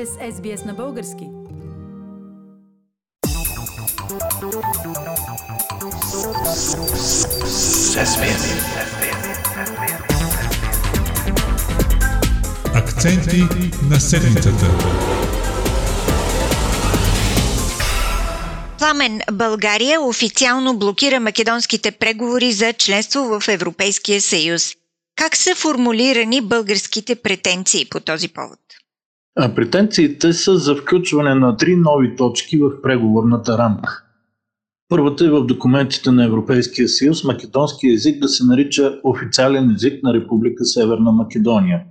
сте с SBS на български. Акценти на седмицата. Пламен, България официално блокира македонските преговори за членство в Европейския съюз. Как са формулирани българските претенции по този повод? Претенциите са за включване на три нови точки в преговорната рамка. Първата е в документите на Европейския съюз македонски език да се нарича официален език на Република Северна Македония.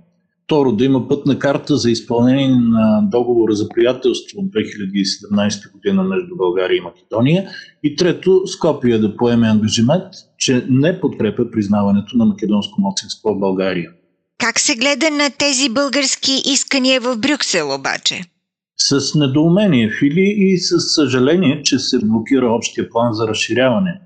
Второ, да има пътна карта за изпълнение на договора за приятелство от 2017 година между България и Македония. И трето, Скопия да поеме ангажимент, че не подкрепя признаването на македонско младсинство в България. Как се гледа на тези български искания в Брюксел обаче? С недоумение, Фили, и с съжаление, че се блокира общия план за разширяване.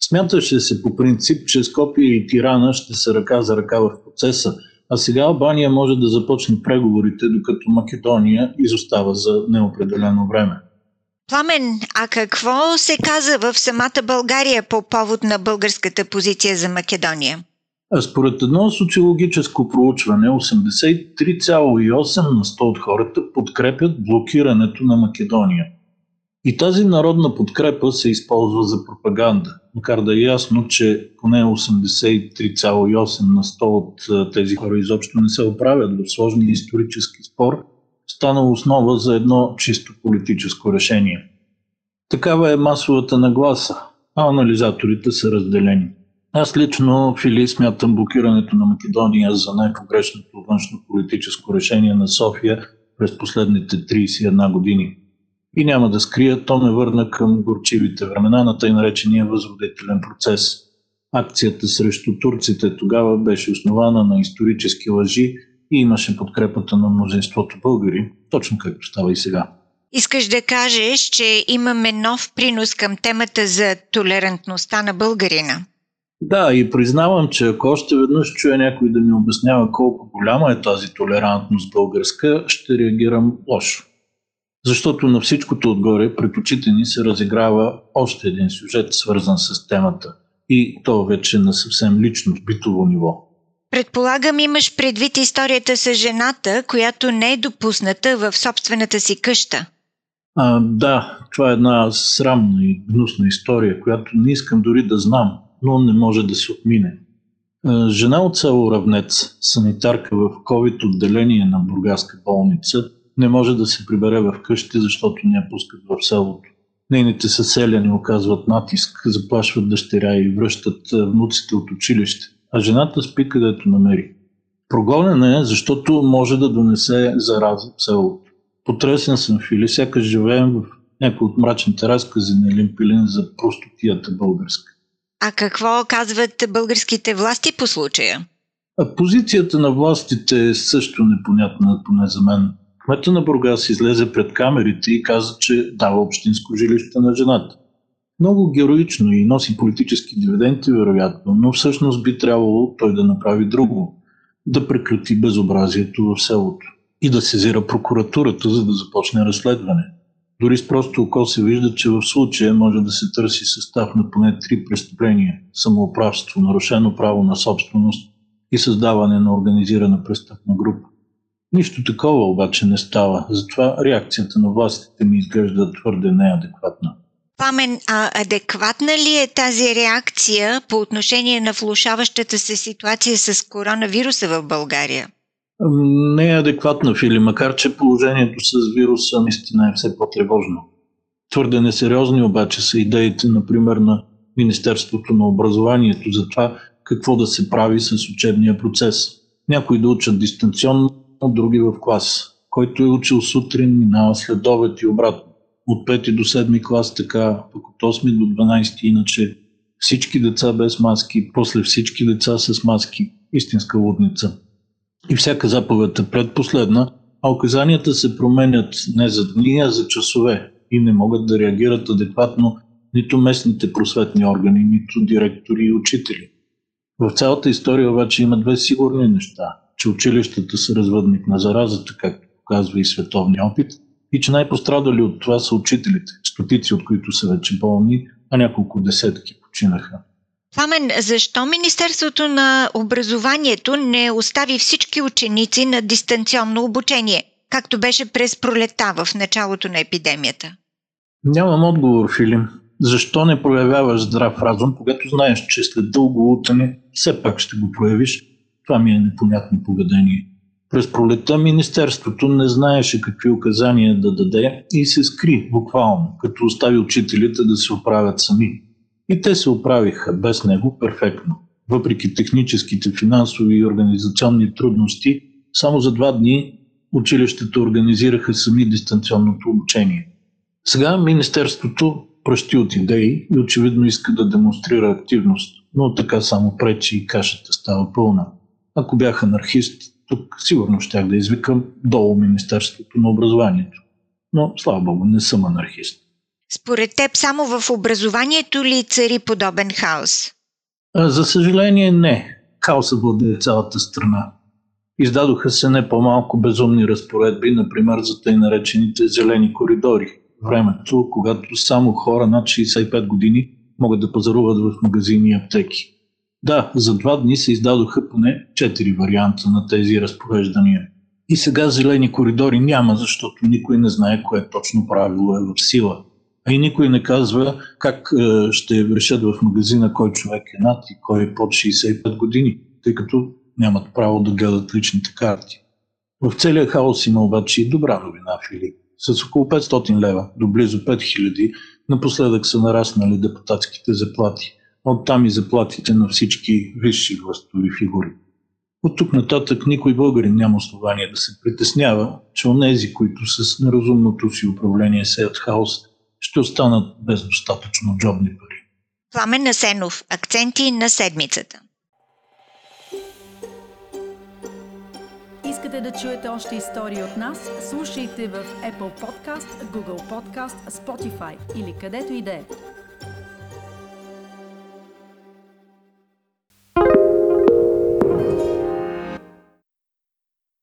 Смяташе се по принцип, че Скопия и Тирана ще са ръка за ръка в процеса, а сега Албания може да започне преговорите, докато Македония изостава за неопределено време. Пламен, а какво се каза в самата България по повод на българската позиция за Македония? Според едно социологическо проучване, 83,8 на 100 от хората подкрепят блокирането на Македония. И тази народна подкрепа се използва за пропаганда, макар да е ясно, че поне 83,8 на 100 от тези хора изобщо не се оправят в сложния исторически спор, стана основа за едно чисто политическо решение. Такава е масовата нагласа, а анализаторите са разделени. Аз лично, Фили, смятам блокирането на Македония за най-погрешното външно политическо решение на София през последните 31 години. И няма да скрия, то ме върна към горчивите времена на тъй наречения възродителен процес. Акцията срещу турците тогава беше основана на исторически лъжи и имаше подкрепата на мнозинството българи, точно както става и сега. Искаш да кажеш, че имаме нов принос към темата за толерантността на българина? Да, и признавам, че ако още веднъж чуя някой да ми обяснява колко голяма е тази толерантност българска, ще реагирам лошо. Защото на всичкото отгоре пред очите ни се разиграва още един сюжет, свързан с темата. И то вече на съвсем лично, битово ниво. Предполагам, имаш предвид историята с жената, която не е допусната в собствената си къща. А, да, това е една срамна и гнусна история, която не искам дори да знам, но не може да се отмине. Жена от село Равнец, санитарка в COVID отделение на Бургаска болница, не може да се прибере в къщи, защото не я пускат в селото. Нейните съселяни оказват натиск, заплашват дъщеря и връщат внуците от училище, а жената спи където намери. Прогонена е, защото може да донесе зараза в селото. Потресен съм, Фили, сякаш живеем в някои от мрачните разкази на Елин Пилин за простотията българска. А какво казват българските власти по случая? А позицията на властите е също непонятна, поне за мен. Кмета на Бургас излезе пред камерите и каза, че дава общинско жилище на жената. Много героично и носи политически дивиденти, вероятно, но всъщност би трябвало той да направи друго да прекрати безобразието в селото и да сезира прокуратурата, за да започне разследване. Дори с просто око се вижда, че в случая може да се търси състав на поне три престъпления – самоуправство, нарушено право на собственост и създаване на организирана престъпна група. Нищо такова обаче не става, затова реакцията на властите ми изглежда твърде неадекватна. Памен, а адекватна ли е тази реакция по отношение на влушаващата се ситуация с коронавируса в България? Не е адекватна, Фили, макар че положението с вируса наистина е все по-тревожно. Твърде несериозни обаче са идеите, например, на Министерството на образованието за това какво да се прави с учебния процес. Някои да учат дистанционно, други в клас. Който е учил сутрин, минава след обед и обратно. От 5 до 7 клас така, пък от 8 до 12 иначе. Всички деца без маски, после всички деца с маски. Истинска лудница. И всяка заповед е предпоследна, а указанията се променят не за дни, а за часове и не могат да реагират адекватно нито местните просветни органи, нито директори и учители. В цялата история обаче има две сигурни неща, че училищата са развъдник на заразата, както показва и световния опит, и че най-пострадали от това са учителите, стотици от които са вече болни, а няколко десетки починаха. Пламен, защо Министерството на образованието не остави всички ученици на дистанционно обучение, както беше през пролета в началото на епидемията? Нямам отговор, Филим. Защо не проявяваш здрав разум, когато знаеш, че след дълго утане все пак ще го проявиш? Това ми е непонятно поведение. През пролета Министерството не знаеше какви указания да даде и се скри буквално, като остави учителите да се оправят сами. И те се оправиха без него перфектно. Въпреки техническите, финансови и организационни трудности, само за два дни училищата организираха сами дистанционното обучение. Сега Министерството пръщи от идеи и очевидно иска да демонстрира активност, но така само пречи и кашата става пълна. Ако бях анархист, тук сигурно щях да извикам долу Министерството на образованието. Но, слава Богу, не съм анархист. Според теб само в образованието ли цари подобен хаос? За съжаление не. Хаоса владее цялата страна. Издадоха се не по-малко безумни разпоредби, например за тъй наречените зелени коридори. Времето, когато само хора над 65 години могат да пазаруват в магазини и аптеки. Да, за два дни се издадоха поне 4 варианта на тези разпореждания. И сега зелени коридори няма, защото никой не знае кое точно правило е в сила. И никой не казва как е, ще решат в магазина кой човек е над и кой е под 65 години, тъй като нямат право да гледат личните карти. В целия хаос има обаче и добра новина, Филип. С около 500 лева до близо 5000 напоследък са нараснали депутатските заплати. Оттам и заплатите на всички висши властови фигури. От тук нататък никой българин няма основание да се притеснява, че онези, които с неразумното си управление сеят хаос, ще останат без достатъчно джобни пари. Пламен Насенов. Акценти на седмицата. Искате да чуете още истории от нас? Слушайте в Apple Podcast, Google Podcast, Spotify или където и да е.